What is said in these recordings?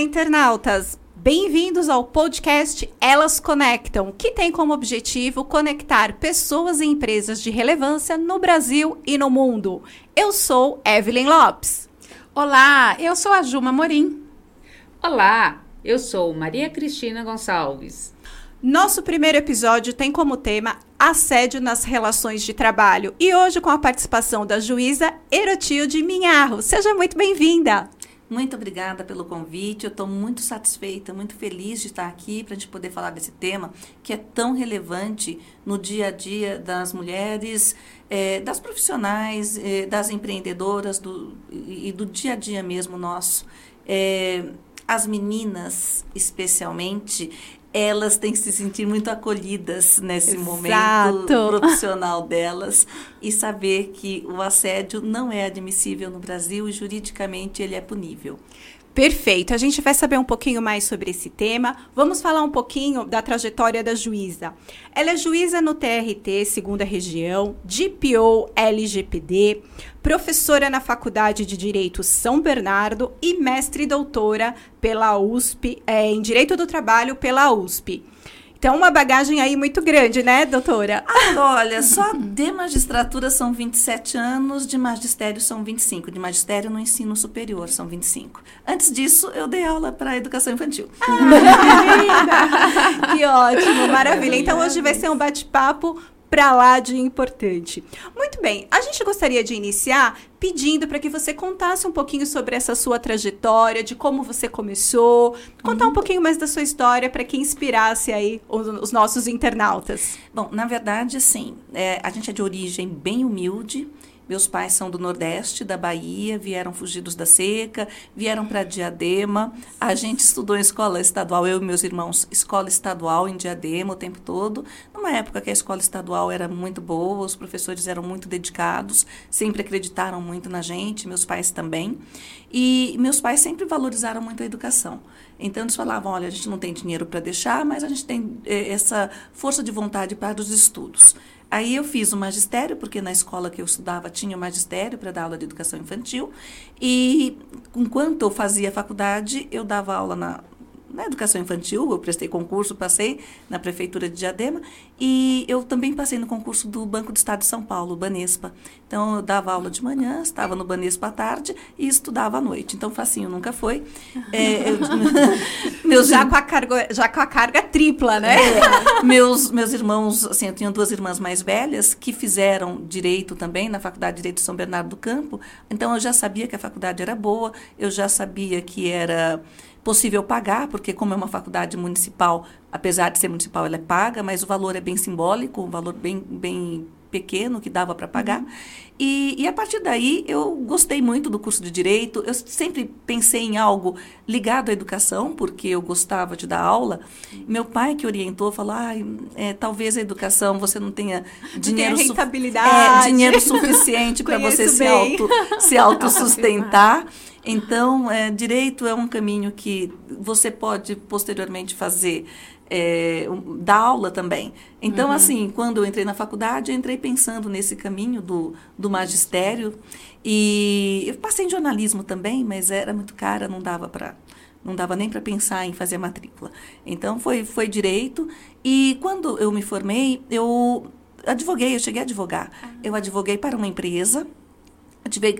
Olá, internautas! Bem-vindos ao podcast Elas Conectam, que tem como objetivo conectar pessoas e empresas de relevância no Brasil e no mundo. Eu sou Evelyn Lopes. Olá, eu sou a Juma Morim. Olá, eu sou Maria Cristina Gonçalves. Nosso primeiro episódio tem como tema assédio nas relações de trabalho e hoje com a participação da juíza Erotilde Minharro. Seja muito bem-vinda! Muito obrigada pelo convite. Eu estou muito satisfeita, muito feliz de estar aqui para a gente poder falar desse tema que é tão relevante no dia a dia das mulheres, é, das profissionais, é, das empreendedoras do, e do dia a dia mesmo nosso. É, as meninas, especialmente, elas têm que se sentir muito acolhidas nesse Exato. momento profissional delas e saber que o assédio não é admissível no Brasil e juridicamente ele é punível. Perfeito. A gente vai saber um pouquinho mais sobre esse tema. Vamos falar um pouquinho da trajetória da juíza. Ela é juíza no TRT, segunda região, DPO LGPD, professora na Faculdade de Direito São Bernardo e mestre e doutora pela USP, é, em Direito do Trabalho pela USP. Então, uma bagagem aí muito grande, né, doutora? Ah, olha, só de magistratura são 27 anos, de magistério são 25. De magistério no ensino superior são 25. Antes disso, eu dei aula para educação infantil. Ah, que ótimo, maravilha. Então, hoje vai ser um bate-papo para lá de importante. Muito bem, a gente gostaria de iniciar pedindo para que você contasse um pouquinho sobre essa sua trajetória, de como você começou, contar um pouquinho mais da sua história para que inspirasse aí os, os, nossos internautas. Bom, na verdade, assim, é, a gente é de origem bem humilde. Meus pais são do Nordeste, da Bahia, vieram fugidos da seca, vieram para Diadema. A gente estudou em escola estadual, eu e meus irmãos, escola estadual em Diadema o tempo todo. Numa época que a escola estadual era muito boa, os professores eram muito dedicados, sempre acreditaram muito na gente, meus pais também. E meus pais sempre valorizaram muito a educação. Então eles falavam: olha, a gente não tem dinheiro para deixar, mas a gente tem eh, essa força de vontade para os estudos. Aí eu fiz o magistério, porque na escola que eu estudava tinha o magistério para dar aula de educação infantil. E enquanto eu fazia faculdade, eu dava aula na, na educação infantil, eu prestei concurso, passei na prefeitura de Diadema e eu também passei no concurso do Banco do Estado de São Paulo, Banespa. Então eu dava aula de manhã, estava no Banespa à tarde e estudava à noite. Então facinho nunca foi. É, eu, meus já com a carga já com a carga tripla, né? É, meus meus irmãos, assim, eu tinha duas irmãs mais velhas que fizeram direito também na Faculdade de Direito de São Bernardo do Campo. Então eu já sabia que a faculdade era boa, eu já sabia que era possível pagar, porque como é uma faculdade municipal, apesar de ser municipal, ela é paga, mas o valor é bem simbólico, um valor bem, bem pequeno que dava para pagar. Uhum. E, e, a partir daí eu gostei muito do curso de direito. Eu sempre pensei em algo ligado à educação, porque eu gostava de dar aula. Meu pai que orientou falou: ah, é, talvez a educação você não tenha dinheiro, não rentabilidade. É, dinheiro suficiente para você se auto, se autossustentar. Então, é, direito é um caminho que você pode posteriormente fazer, é, dar aula também. Então, uhum. assim, quando eu entrei na faculdade, eu entrei pensando nesse caminho do, do magistério. E eu passei em jornalismo também, mas era muito cara, não dava para não dava nem para pensar em fazer matrícula. Então foi foi direito e quando eu me formei, eu advoguei, eu cheguei a advogar. Ah. Eu advoguei para uma empresa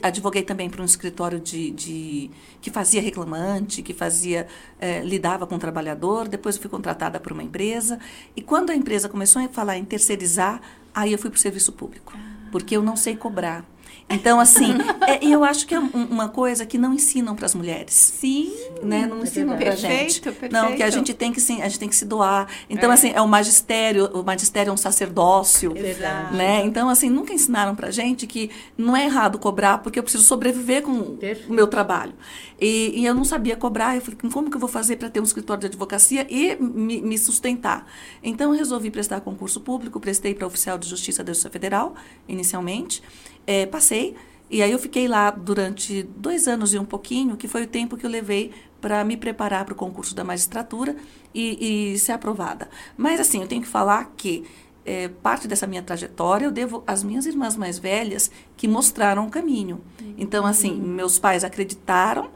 Advoguei também para um escritório de, de, que fazia reclamante, que fazia eh, lidava com o trabalhador. Depois eu fui contratada por uma empresa. E quando a empresa começou a falar em terceirizar, aí eu fui para o serviço público, porque eu não sei cobrar. Então, assim, é, eu acho que é uma coisa que não ensinam para as mulheres. Sim. Né? Não ensinam para a gente. Perfeito. Não, que a gente tem que, sim, a gente tem que se doar. Então, é. assim, é o magistério, o magistério é um sacerdócio. Exato. Né? Então, assim, nunca ensinaram para a gente que não é errado cobrar, porque eu preciso sobreviver com Perfeito. o meu trabalho. E, e, eu não sabia cobrar. Eu falei, como que eu vou fazer para ter um escritório de advocacia e me, me sustentar? Então, eu resolvi prestar concurso público, prestei para oficial de justiça da Justiça Federal, inicialmente. É, passei, e aí eu fiquei lá durante dois anos e um pouquinho, que foi o tempo que eu levei para me preparar para o concurso da magistratura e, e, ser aprovada. Mas assim, eu tenho que falar que é, parte dessa minha trajetória eu devo às minhas irmãs mais velhas que mostraram o caminho. Então, assim, uhum. meus pais acreditaram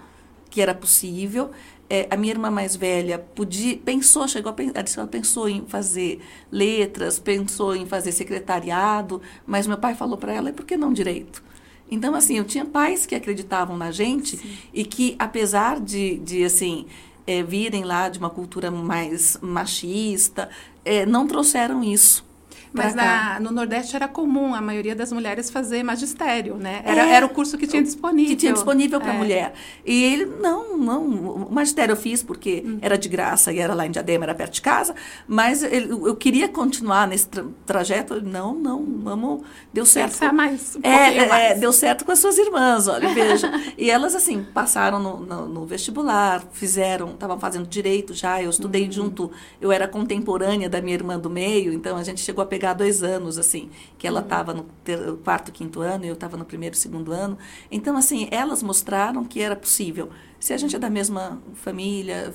que era possível. É, a minha irmã mais velha podia, pensou, chegou a pensar, ela pensou em fazer letras, pensou em fazer secretariado, mas meu pai falou para ela, e por que não direito? Então, assim, eu tinha pais que acreditavam na gente Sim. e que, apesar de, de assim, é, virem lá de uma cultura mais machista, é, não trouxeram isso. Mas na, no Nordeste era comum a maioria das mulheres fazer magistério, né? Era, é, era o curso que tinha disponível. Que tinha disponível para a é. mulher. E ele, não, não, o magistério eu fiz porque hum. era de graça e era lá em Diadema, era perto de casa, mas ele, eu queria continuar nesse tra trajeto. Não, não, vamos, deu certo. Pensar mais, um é, é, mais. deu certo com as suas irmãs, olha, veja. e elas, assim, passaram no, no, no vestibular, fizeram, estavam fazendo direito já, eu estudei uhum. junto, eu era contemporânea da minha irmã do meio, então a gente chegou a pegar pegar dois anos, assim, que ela estava uhum. no ter, quarto, quinto ano, e eu estava no primeiro, segundo ano. Então, assim, elas mostraram que era possível. Se a gente é da mesma família,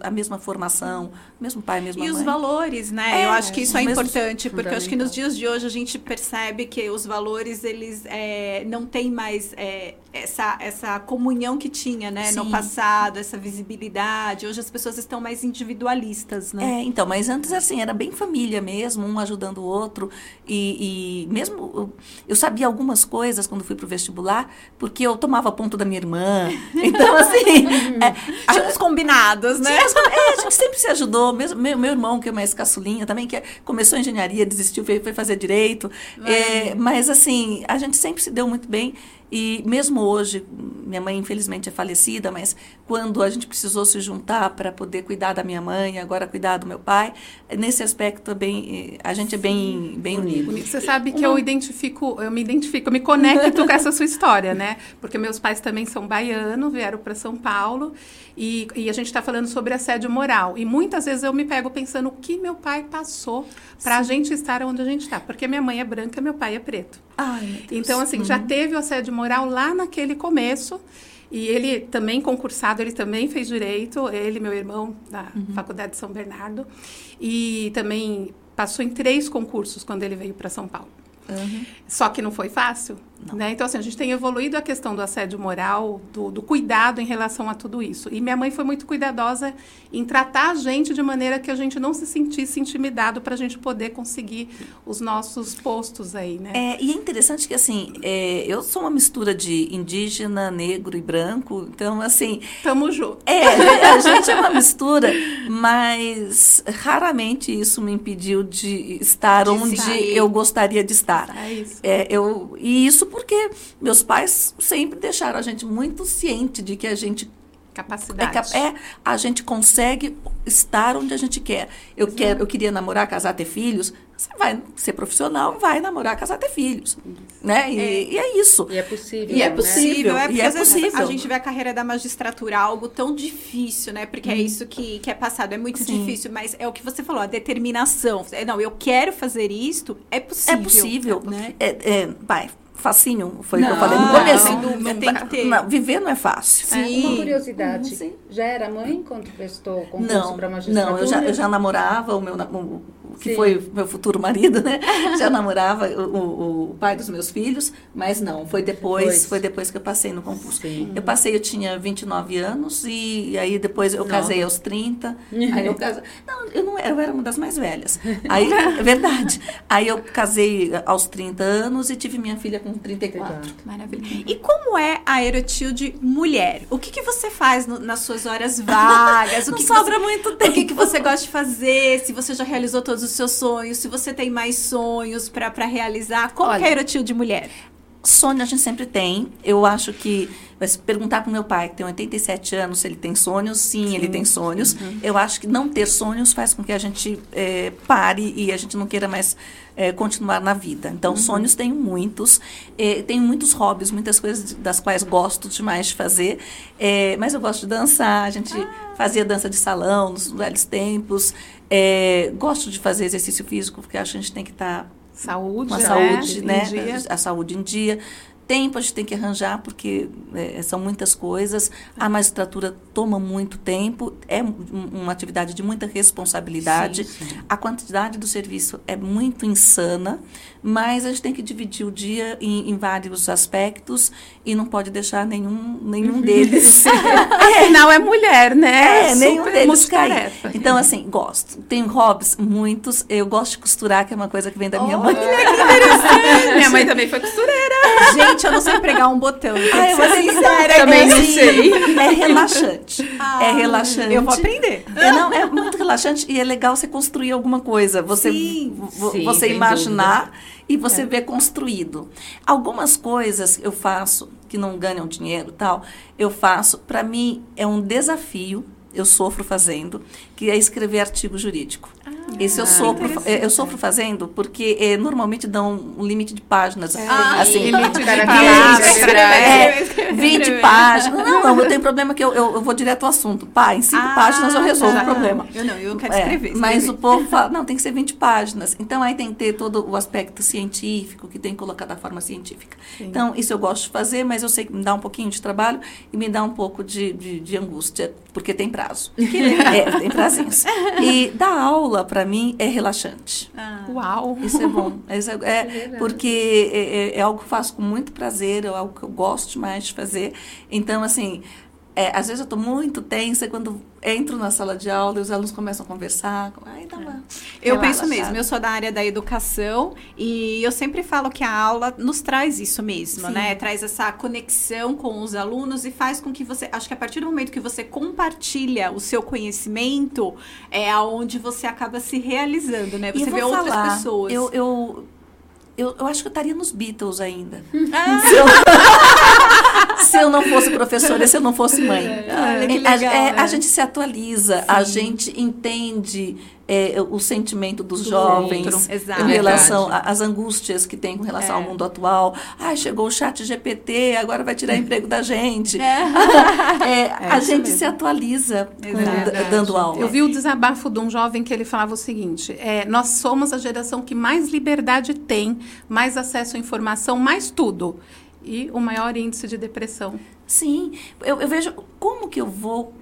a mesma formação, mesmo pai, mesma e mãe. E os valores, né? É, eu acho que isso é importante, porque eu acho que nos dias de hoje a gente percebe que os valores, eles é, não têm mais é, essa, essa comunhão que tinha, né? Sim. No passado, essa visibilidade. Hoje as pessoas estão mais individualistas, né? É, então, mas antes, assim, era bem família mesmo, um ajudando o outro. E, e mesmo, eu sabia algumas coisas quando fui para o vestibular, porque eu tomava ponto da minha irmã. Então, assim... é, Tinha uns combinados, né? é, a gente sempre se ajudou. Mesmo, meu, meu irmão, que é mais caçulinha também, que é, começou engenharia, desistiu, foi, foi fazer direito. É, mas, assim, a gente sempre se deu muito bem. E mesmo hoje, minha mãe infelizmente é falecida, mas quando a gente precisou se juntar para poder cuidar da minha mãe, agora cuidar do meu pai, nesse aspecto bem, a gente é bem, bem unido. Você sabe que eu identifico, eu me identifico, eu me conecto com essa sua história, né? Porque meus pais também são baianos, vieram para São Paulo e, e a gente está falando sobre assédio moral. E muitas vezes eu me pego pensando o que meu pai passou para a gente estar onde a gente está. Porque minha mãe é branca, meu pai é preto. Ai, então, assim, uhum. já teve o assédio moral lá naquele começo. E ele também concursado, ele também fez direito, ele, meu irmão, da uhum. Faculdade de São Bernardo. E também passou em três concursos quando ele veio para São Paulo. Uhum. Só que não foi fácil. Né? Então, assim, a gente tem evoluído a questão do assédio moral, do, do, cuidado em relação a tudo isso. E minha mãe foi muito cuidadosa em tratar a gente de maneira que a gente não se sentisse intimidado para a gente poder conseguir os nossos postos aí, né? É, e é interessante que, assim, é, eu sou uma mistura de indígena, negro e branco, então, assim... Tamo junto. É, a gente é uma mistura, mas raramente isso me impediu de estar de onde estar eu gostaria de estar. É isso. É, eu, e isso porque meus pais sempre deixaram a gente muito ciente de que a gente capacidade é, é a gente consegue estar onde a gente quer. Eu quero, eu queria namorar, casar, ter filhos. Você vai ser profissional, vai namorar, casar, ter filhos, né? E é, e é isso. E é possível. E é possível. Né? É porque e é possível. a gente vê a carreira da magistratura algo tão difícil, né? Porque hum. é uhum. isso que, que é passado. É muito Sim. difícil, mas é o que você falou, a determinação. É, não, eu quero fazer isto. É possível. É possível, né? É, é, vai facinho, foi o que eu falei no começo. Não, não, tem que ter. Não, viver não é fácil. Sim. Uma curiosidade, já era mãe quando prestou concurso para magistratura? Não, eu já, eu já namorava o meu o, que Sim. foi meu futuro marido, né? Já namorava o, o, pai dos meus filhos, mas não, foi depois, depois. foi depois que eu passei no concurso. Sim. Eu passei, eu tinha 29 anos e, e aí depois eu não. casei aos 30. aí eu casei. Não, eu não eu era uma das mais velhas. Aí, é verdade. Aí eu casei aos 30 anos e tive minha filha com 34. Maravilha. E como é a Aerotilde mulher? O que, que você faz no, nas suas horas vagas? O não que sobra que você, muito tempo. O que, que você gosta de fazer? Se você já realizou todos os seus sonhos, se você tem mais sonhos para realizar. Como Olha, é tio de mulher? Sonho a gente sempre tem. Eu acho que. Mas perguntar para o meu pai, que tem 87 anos, se ele tem sonhos, sim, sim. ele tem sonhos. Uhum. Eu acho que não ter sonhos faz com que a gente é, pare e a gente não queira mais é, continuar na vida. Então, uhum. sonhos tenho muitos. É, tenho muitos hobbies, muitas coisas das quais gosto demais de fazer. É, mas eu gosto de dançar, a gente ah. fazia dança de salão nos velhos tempos. É, gosto de fazer exercício físico, porque acho que a gente tem que estar saúde, com a né? saúde, né? A, saúde em dia. Tempo a gente tem que arranjar, porque é, são muitas coisas. A magistratura toma muito tempo, é uma atividade de muita responsabilidade. Sim, sim. A quantidade do serviço é muito insana, mas a gente tem que dividir o dia em, em vários aspectos e não pode deixar nenhum, nenhum deles. Afinal, é mulher, né? É, nenhum deles cair. Então, assim, gosto. Tenho hobbies, muitos. Eu gosto de costurar, que é uma coisa que vem da minha oh, mãe. É minha mãe também foi costureira. Gente, eu não sei pregar um botão. Ah, eu vou sincera. Também não sei. É relaxante. Ah, é relaxante. Eu vou aprender. É, não, é muito relaxante e é legal você construir alguma coisa. Você, sim, sim, você imaginar dúvida. e você é. ver construído. Algumas coisas eu faço que não ganham dinheiro tal, eu faço. Para mim é um desafio eu sofro fazendo, que é escrever artigo jurídico. Ah, Esse eu sofro, eu sofro fazendo porque é, normalmente dão um limite de páginas. É, ah, assim, limite de páginas. É, 20 páginas. Não, não, eu tenho problema que eu, eu, eu vou direto ao assunto. Pá, em 5 ah, páginas eu resolvo tá. o problema. Eu não, eu quero escrever, escrever. Mas o povo fala, não, tem que ser 20 páginas. Então aí tem que ter todo o aspecto científico, que tem que colocar da forma científica. Sim. Então, isso eu gosto de fazer, mas eu sei que me dá um pouquinho de trabalho e me dá um pouco de, de, de angústia, porque tem prazo. é, tem prazinhos. E dar aula, para mim, é relaxante. Ah. Uau! Isso é bom. Isso é, é, é porque é, é, é, algo que eu faço com muito prazer, é algo que eu gosto mais de fazer. Então, assim, é, às vezes eu estou muito tensa quando entro na sala de aula e os alunos começam a conversar. Aí dá uma é. Eu penso mesmo, eu sou da área da educação e eu sempre falo que a aula nos traz isso mesmo, Sim. né? Traz essa conexão com os alunos e faz com que você. Acho que a partir do momento que você compartilha o seu conhecimento, é aonde você acaba se realizando, né? Você vê falar, outras pessoas. Eu, eu, eu, eu acho que eu estaria nos Beatles ainda. Ah. se eu não fosse professora, se eu não fosse mãe. É, legal, a, é, a, gente se atualiza, Sim. a gente entende é, o sentimento dos Do jovens em relação às angústias que tem com relação é. ao mundo atual. Ah, chegou o chat GPT, agora vai tirar emprego da gente. É. É, a gente mesmo. se atualiza com, dando aula. Eu vi o desabafo de um jovem que ele falava o seguinte: nós somos a geração que mais liberdade tem, mais acesso à informação, mais tudo e o maior índice de depressão. Sim, eu, eu vejo como que eu vou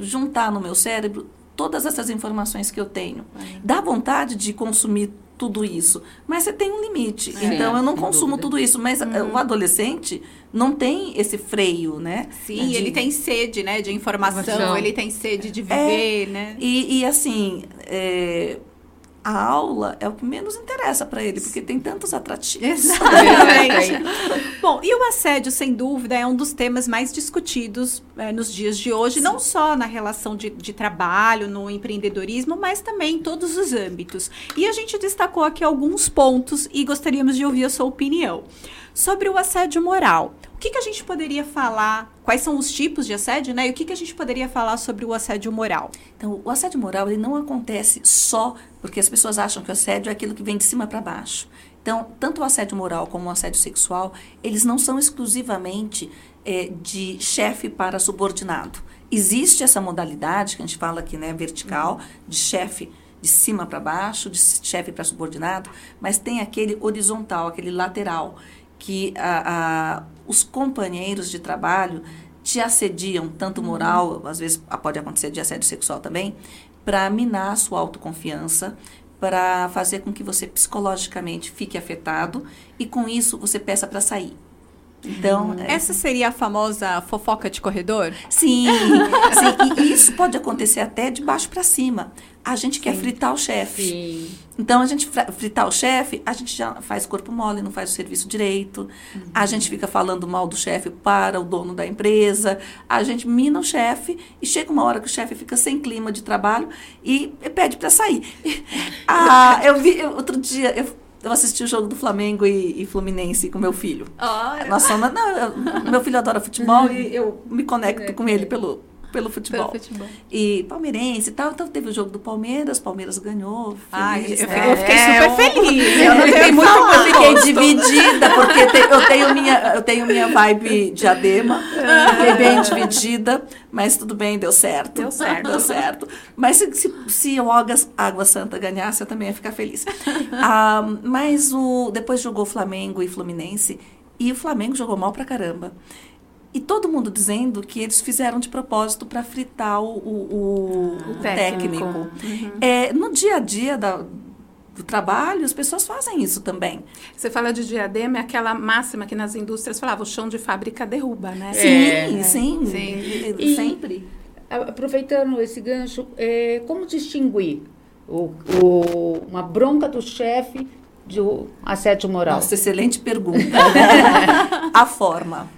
juntar no meu cérebro todas essas informações que eu tenho. É. Dá vontade de consumir tudo isso, mas você tem um limite. É, então eu não consumo dúvida. tudo isso, mas uhum. o adolescente não tem esse freio, né? Sim, de... ele tem sede, né, de informação, ele tem sede de viver, é, né? E, e assim, é, a aula é o que menos interessa para ele, porque tem tantos atrativos. Exatamente. Bom, e o assédio, sem dúvida, é um dos temas mais discutidos é, nos dias de hoje, Sim. não só na relação de, de, trabalho, no empreendedorismo, mas também em todos os âmbitos. E a gente destacou aqui alguns pontos e gostaríamos de ouvir a sua opinião. Sobre o assédio moral que, que a gente poderia falar? Quais são os tipos de assédio, né? E o que, que a gente poderia falar sobre o assédio moral? Então, o assédio moral ele não acontece só porque as pessoas acham que o assédio é aquilo que vem de cima para baixo. Então, tanto o assédio moral como o assédio sexual, eles não são exclusivamente é, de chefe para subordinado. Existe essa modalidade que a gente fala aqui, né, vertical, de chefe de cima para baixo, de chefe para subordinado, mas tem aquele horizontal, aquele lateral, que a, a, os companheiros de trabalho te assediam, tanto uhum. moral, às vezes pode acontecer de assédio sexual também, para minar a sua autoconfiança, para fazer com que você psicologicamente fique afetado e com isso você peça para sair. Então, hum. essa seria a famosa fofoca de corredor? Sim, sim. E isso pode acontecer até de baixo para cima. A gente sim. quer fritar o chefe. Então, a gente fritar o chefe, a gente já faz corpo mole, não faz o serviço direito. Uhum. A gente fica falando mal do chefe para o dono da empresa. A gente mina o chefe e chega uma hora que o chefe fica sem clima de trabalho e pede para sair. ah, eu vi eu, outro dia, eu eu assisti o jogo do Flamengo e, e Fluminense com meu filho. Oh, Nós somos, não, eu, meu filho adora futebol e eu me conecto com ele pelo, pelo futebol. Pelo futebol. E palmeirense e tal. Então teve o jogo do Palmeiras, Palmeiras ganhou. Ai, eu, eu, fiquei é, super feliz. Eu, não fiquei muito, eu fiquei dividida, porque te, eu, tenho minha, eu tenho minha vibe diadema. Fiquei bem dividida, mas tudo bem, deu certo. Deu certo. Deu certo. Mas se, se, se o Água, Água Santa ganhasse, eu também ia ficar feliz. ah, mas o, depois jogou Flamengo e Fluminense. E o Flamengo jogou mal pra caramba. E todo mundo dizendo que eles fizeram de propósito para fritar o, o, o, técnico. técnico. Uhum. É, no dia a dia da, do trabalho, as pessoas fazem isso também. Você fala de diadema, é aquela máxima que nas indústrias falava, o chão de fábrica derruba, né? Sim, é. sim, sim. E, sempre. Aproveitando esse gancho, é, como distinguir o, o, uma bronca do chefe de um assédio moral? Nossa, excelente pergunta. A forma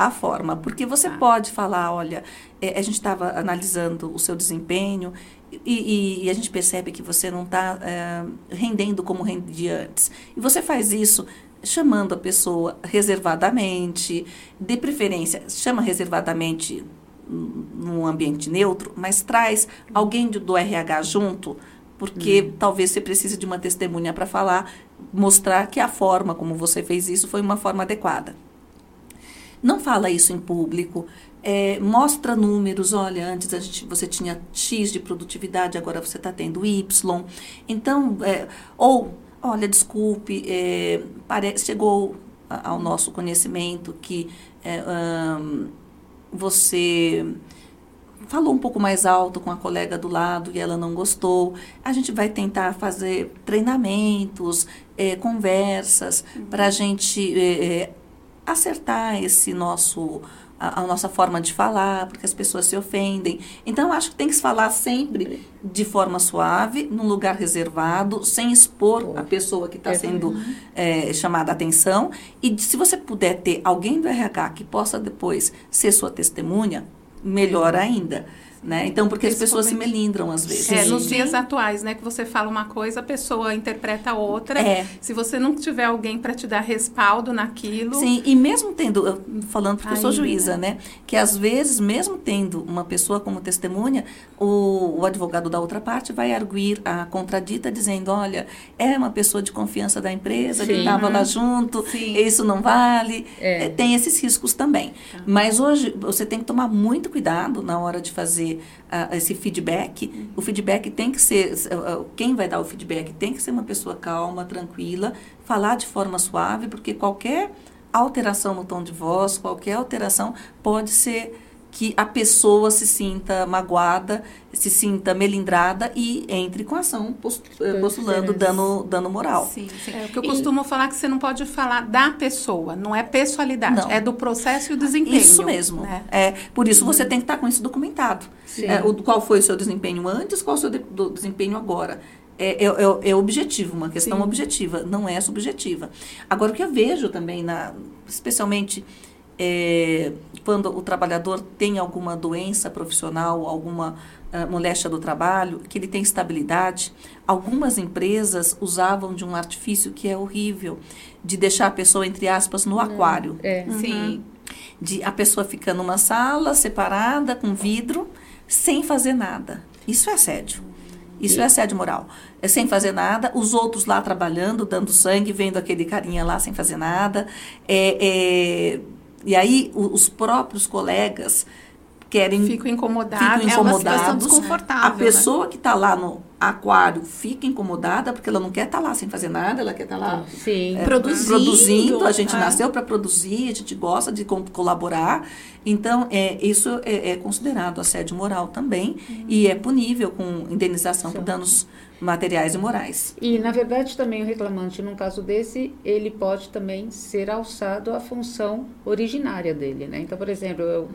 a forma, porque você ah. pode falar, olha, é, a gente estava analisando o seu desempenho e, e, e, a gente percebe que você não está é, rendendo como rendia antes. E você faz isso chamando a pessoa reservadamente, de preferência, chama reservadamente num ambiente neutro, mas traz alguém do, do RH junto, porque hum. talvez você precise de uma testemunha para falar, mostrar que a forma como você fez isso foi uma forma adequada. Não fala isso em público. É, mostra números, olha, antes gente, você tinha X de produtividade, agora você está tendo Y. Então, é, ou, olha, desculpe, é, chegou ao nosso conhecimento que é, você falou um pouco mais alto com a colega do lado e ela não gostou. A gente vai tentar fazer treinamentos, é, conversas, uhum. para a gente é, é acertar esse nosso a, a, nossa forma de falar, porque as pessoas se ofendem. Então, eu acho que tem que se falar sempre de forma suave, num lugar reservado, sem expor a pessoa que está sendo é, chamada a atenção. E se você puder ter alguém do RH que possa depois ser sua testemunha, melhor ainda. Né? Então, porque as pessoas se melindram às vezes. É, nos dias atuais, né? Que você fala uma coisa, a pessoa interpreta outra. É. Se você não tiver alguém para te dar respaldo naquilo. Sim, e mesmo tendo, falando porque eu sou juíza, né? Que às vezes, mesmo tendo uma pessoa como testemunha, o, o advogado da outra parte vai arguir a contradita, dizendo: olha, é uma pessoa de confiança da empresa, Sim. que estava lá junto, Sim. isso não vale. É. É, tem esses riscos também. Tá. Mas hoje você tem que tomar muito cuidado na hora de fazer uh, esse feedback, o feedback tem que ser, uh, quem vai dar o feedback tem que ser uma pessoa calma, tranquila, falar de forma suave, porque qualquer alteração no tom de voz, qualquer alteração pode ser que a pessoa se sinta magoada, se sinta melindrada e entre com a ação eh, postulando dano, dano moral. Sim, sim. É, o que eu costumo e, falar é que você não pode falar da pessoa, não é pessoalidade, não. é do processo e o desempenho. Isso mesmo. Né? É, por isso você uhum. tem que estar com isso documentado. É, o, qual foi o seu desempenho antes, qual o seu de, desempenho agora. É, é, é, é, objetivo, uma questão sim. objetiva, não é subjetiva. Agora, o que eu vejo também, na, especialmente é, quando o trabalhador tem alguma doença profissional, alguma uh, moléstia do trabalho, que ele tem estabilidade, algumas empresas usavam de um artifício que é horrível, de deixar a pessoa, entre aspas, no aquário. É. Uhum. Sim. De a pessoa ficar numa sala separada, com vidro, sem fazer nada. Isso é assédio. Isso é assédio moral. É sem fazer nada, os outros lá trabalhando, dando sangue, vendo aquele carinha lá sem fazer nada. É, é e aí o, os próprios colegas querem ficam incomodados, ficam incomodados. É uma desconfortável. A né? pessoa né? que está lá no aquário fica incomodada porque ela não quer estar tá lá sem fazer nada, ela quer estar tá lá é, produzindo. produzindo. A gente é. nasceu para produzir, a gente gosta de colaborar. Então, é, isso é, é considerado assédio moral também uhum. e é punível com indenização Sim. por danos materiais e morais. E, na verdade, também o reclamante, num caso desse, ele pode também ser alçado à função originária dele, né? Então, por exemplo, eu,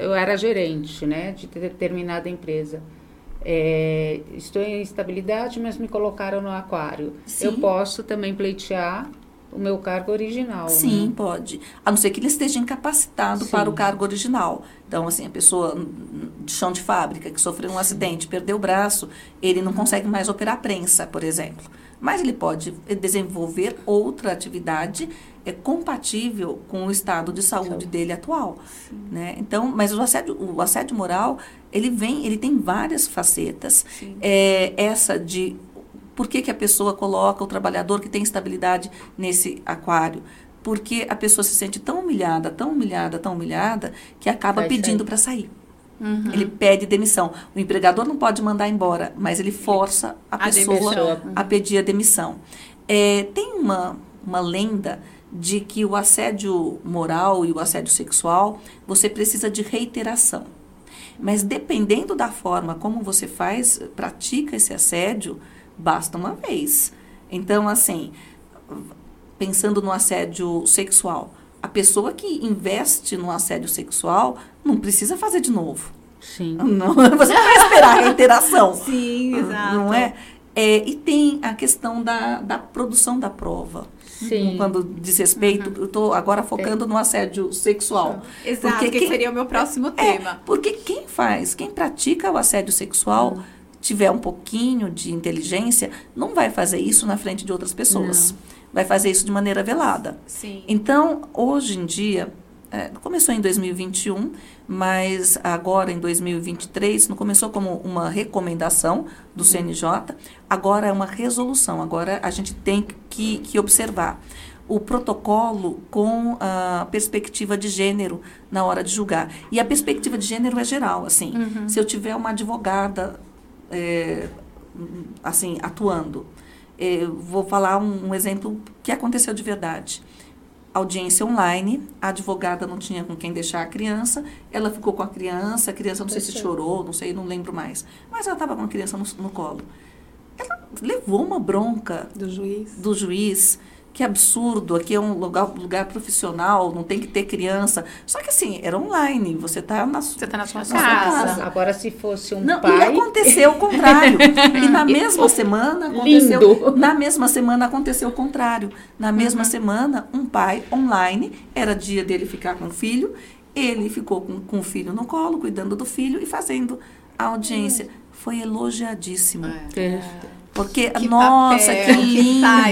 eu era gerente, né, de determinada empresa. É, estou em estabilidade, mas me colocaram no aquário. Sim. Eu posso também pleitear o meu cargo original. Sim, né? pode. A não ser que ele esteja incapacitado Sim. para o cargo original. Então, assim, a pessoa de chão de fábrica que sofreu um Sim. acidente, perdeu o braço, ele não consegue mais operar prensa, por exemplo. Mas ele pode desenvolver outra atividade é compatível com o estado de saúde dele atual, né? Então, mas o assédio, o assédio moral, ele vem, ele tem várias facetas. É, essa de por que, que a pessoa coloca o trabalhador que tem estabilidade nesse aquário? Porque a pessoa se sente tão humilhada, tão humilhada, tão humilhada, que acaba Vai pedindo para sair. Uhum. Ele pede demissão. O empregador não pode mandar embora, mas ele força a, a pessoa a pedir a demissão. É, tem uma, uma lenda de que o assédio moral e o assédio sexual, você precisa de reiteração. Mas dependendo da forma como você faz, pratica esse assédio, basta uma vez. Então, assim, pensando no assédio sexual, a pessoa que investe no assédio sexual não precisa fazer de novo. Sim. Não, você não vai esperar a reiteração. Sim, exato. Não é? é? E tem a questão da, da produção da prova. Sim. Quando diz respeito, eu estou agora focando no assédio sexual. Exato, Porque que quem- seria o meu próximo É, tema. porque quem faz, quem pratica o assédio sexual, tiver um pouquinho de inteligência, não vai fazer isso na frente de outras pessoas. Vai fazer isso de maneira velada. Sim. Então, hoje em dia, é, começou em 2021, mas agora em 2023, não começou como uma recomendação do CNJ, agora é uma resolução. Agora a gente tem que, que observar o protocolo com a perspectiva de gênero na hora de julgar. E a perspectiva de gênero é geral, assim. Se eu tiver uma advogada, é, assim, atuando, é, vou falar um, um exemplo que aconteceu de verdade. Audiência online, a advogada não tinha com quem deixar a criança, ela ficou com a criança, a criança não sei se chorou, não sei, não lembro mais, mas ela estava com a criança no, no colo. Ela levou uma bronca Do juiz. do juiz, que absurdo, aqui é um lugar, lugar profissional, não tem que ter criança. Só que assim, era online, você está na Você está na sua Na sua casa. casa. Agora, se fosse um não, pai. e aconteceu o contrário. e na mesma semana aconteceu. Lindo. Na mesma semana aconteceu o contrário. Na mesma Uhum. semana, um pai online, era dia dele ficar com o filho, ele ficou com, com o filho no colo, cuidando do filho e fazendo a audiência. Hum. Foi elogiadíssimo. É. Porque, Que nossa, papel, que que lindo! tá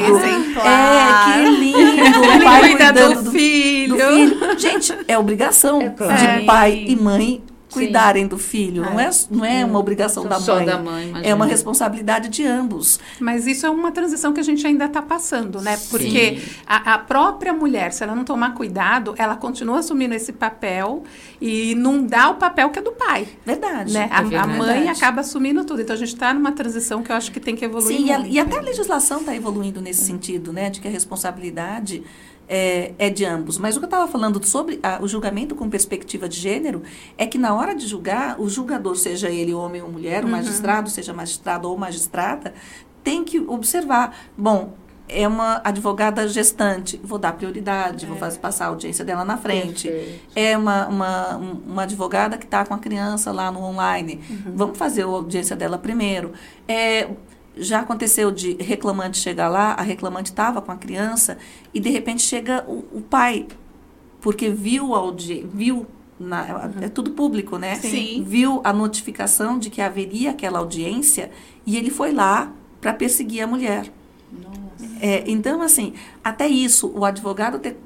é, que lindo! O pai cuida cuidando do filho. do filho. Gente, é obrigação É claro. de pai e mãe cuidarem do filho. Não é, não é uma obrigação da mãe. da mãe, é uma responsabilidade de ambos. Mas isso é uma transição que a gente ainda está passando, né? Porque a, a própria mulher, se ela não tomar cuidado, ela continua assumindo esse papel e não dá o papel que é do pai. Verdade. Né? A, É a mãe acaba assumindo tudo. Então a gente está numa transição que eu acho que tem que evoluir. Sim, e, a- muito. e até a legislação está evoluindo nesse sentido, né? De que a responsabilidade é, é de ambos. Mas o que eu estava falando sobre a- o julgamento com perspectiva de gênero é que na hora de julgar, o julgador, seja ele homem ou mulher, o magistrado, seja magistrado ou magistrada, tem que observar. Bom, é uma advogada gestante, vou dar prioridade, vou fazer, passar a audiência dela na frente. Perfeito. É uma, uma, um- uma advogada que está com a criança lá no online. Vamos fazer a audiência dela primeiro. É, já aconteceu de reclamante chegar lá, a reclamante estava com a criança e de repente chega o, o pai, porque viu a audiência, viu, na- é tudo público, né? Sim. Viu a notificação de que haveria aquela audiência e ele foi lá para perseguir a mulher. É, então, assim, até isso, o advogado ter.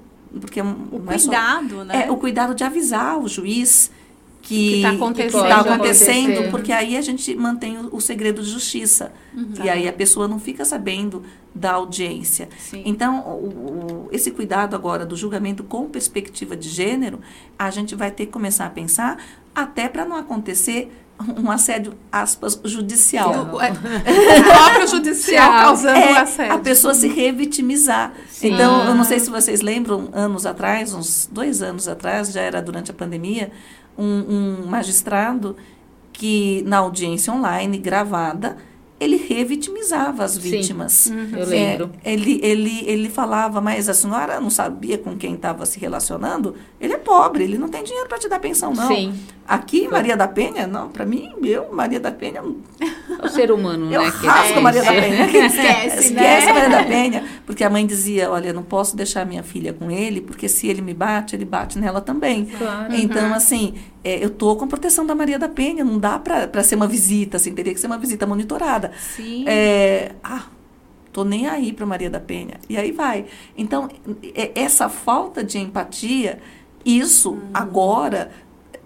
Porque O é só- cuidado, né? é, o cuidado de avisar o juiz que tá que acontecendo. tá acontecendo, porque aí a gente mantém o, o segredo de justiça. E aí a pessoa não fica sabendo da audiência. Sim. Então, o- o- esse cuidado agora do julgamento com perspectiva de gênero, a gente vai ter que começar a pensar até para não acontecer um assédio, aspas, judicial. O, é, próprio judicial causando o É, assédio. a pessoa se revitimizar. Sim. Então, eu não sei se vocês lembram, anos atrás, uns dois anos atrás, já era durante a pandemia, um, um magistrado que, na audiência online, gravada, ele revitimizava as Sim. vítimas. Eu É, lembro. ele, ele, ele falava, mas a senhora não sabia com quem estava se relacionando? Ele é pobre, ele não tem dinheiro para te dar pensão, não. Sim. Aqui, Maria da Penha, não, para mim, eu, Maria da Penha, É o ser humano, eu né? que rasgo é- Maria da é. Penha. Esquece, Esquece né? a Maria da Penha. Porque a mãe dizia, olha, não posso deixar minha filha com ele, porque se ele me bate, ele bate nela também. Claro. Então, assim, é, eu tô com proteção da Maria da Penha, não dá para ser uma visita, assim, teria que ser uma visita monitorada. Sim. É, ah, tô nem aí para Maria da Penha. E aí vai. Então, é- essa falta de empatia, isso agora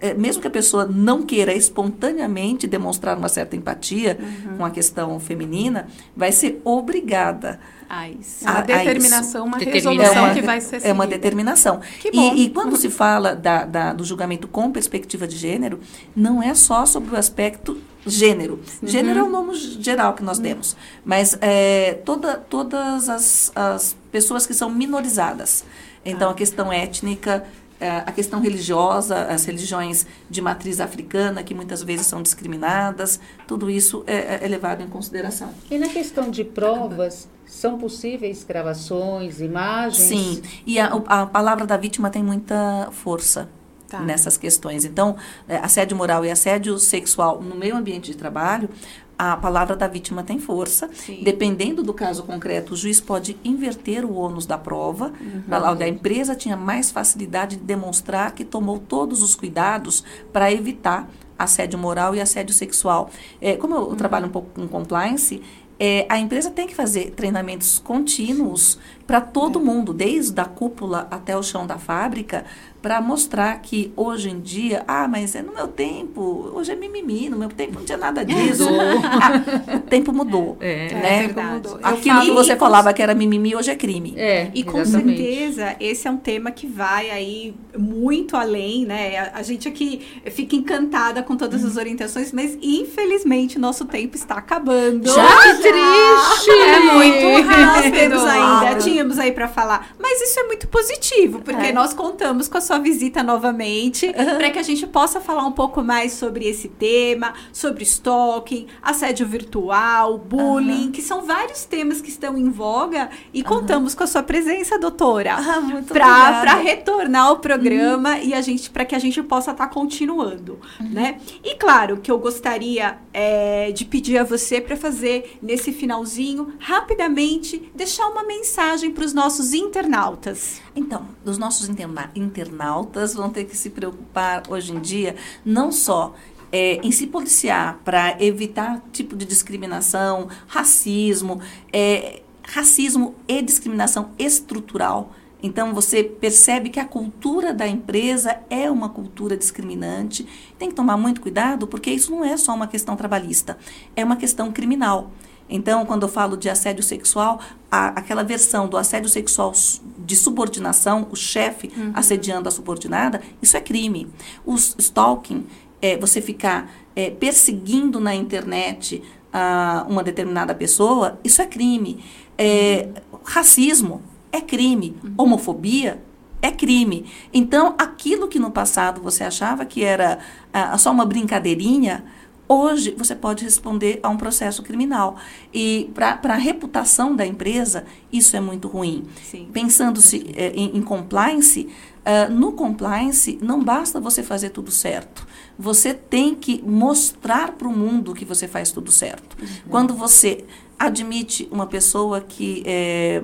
é, mesmo que a pessoa não queira espontaneamente demonstrar uma certa empatia Uhum. com a questão feminina, vai ser obrigada Ah. É uma a- a determinação, uma Determinação. resolução é uma, que vai ser é uma seguida. determinação. Que bom. E, e quando se fala da, da- do julgamento com perspectiva de gênero, não é só sobre o aspecto gênero. Gênero é Uhum. o nome geral que nós demos. Mas é, toda, todas as, as pessoas que são minorizadas. Então, a questão étnica, a questão religiosa, as religiões de matriz africana, que muitas vezes são discriminadas, tudo isso é, é levado em consideração. E na questão de provas, são possíveis gravações, imagens? Sim, e a, a palavra da vítima tem muita força Tá. nessas questões. Então, é, assédio moral e assédio sexual no meio ambiente de trabalho, a palavra da vítima tem força. Sim. Dependendo do caso concreto, o juiz pode inverter o ônus da prova. Olha, a empresa tinha mais facilidade de demonstrar que tomou todos os cuidados para evitar assédio moral e assédio sexual. É, como eu trabalho um pouco com compliance, é, a empresa tem que fazer treinamentos contínuos para todo mundo, desde a cúpula até o chão da fábrica, para mostrar que hoje em dia, ah, mas é no meu tempo, hoje é mimimi, no meu tempo não tinha nada disso. Ah, o tempo mudou. É. né? É verdade. Eu Aquilo que você falava que era mimimi, hoje é crime. É, E com exatamente. certeza esse é um tema que vai aí muito além, né? A, a gente aqui fica encantada com todas as orientações, mas infelizmente nosso tempo está acabando. Já? Que triste! É muito Nós rápido. temos ainda. Tínhamos aí para falar, mas isso é muito positivo, porque É. nós contamos com a sua visita novamente, para que a gente possa falar um pouco mais sobre esse tema, sobre stalking, assédio virtual, bullying, que são vários temas que estão em voga e contamos com a sua presença, doutora. Ah, muito Para retornar ao programa e a gente para que a gente possa estar continuando, né? E claro que eu gostaria é, de pedir a você para fazer nesse finalzinho rapidamente deixar uma mensagem para os nossos internautas. Então, os nossos interna- internautas vão ter que se preocupar hoje em dia não só é, em se policiar para evitar tipo de discriminação, racismo, é, racismo e discriminação estrutural. Então você percebe que a cultura da empresa é uma cultura discriminante. Tem que tomar muito cuidado, porque isso não é só uma questão trabalhista, é uma questão criminal. Então, quando eu falo de assédio sexual, a- aquela versão do assédio sexual de subordinação, o chefe assediando a subordinada, isso é crime. O stalking, é você ficar é, perseguindo na internet ah, uma determinada pessoa, isso é crime. É, racismo é crime. Homofobia é crime. Então, aquilo que no passado você achava que era ah, só uma brincadeirinha, hoje você pode responder a um processo criminal. E para a reputação da empresa, isso é muito ruim. Pensando-se eh, em, em compliance, ah, no compliance não basta você fazer tudo certo. Você tem que mostrar para o mundo que você faz tudo certo. Quando você admite uma pessoa que é,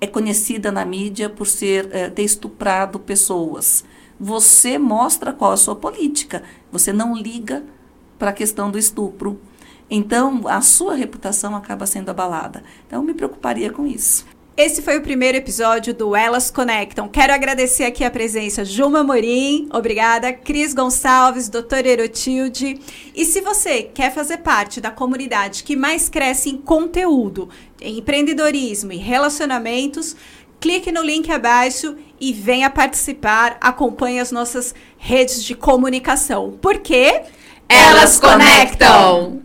é conhecida na mídia por ser eh, ter estuprado pessoas, você mostra qual a sua política. Você não liga para a questão do estupro. Então, a sua reputação acaba sendo abalada. Então, eu me preocuparia com isso. Esse foi o primeiro episódio do Elas Conectam. Quero agradecer aqui a presença Juma Morim, obrigada, Cris Gonçalves, doutora Erotilde. E se você quer fazer parte da comunidade que mais cresce em conteúdo, em empreendedorismo e relacionamentos, clique no link abaixo e venha participar. Acompanhe as nossas redes de comunicação. Porque elas conectam!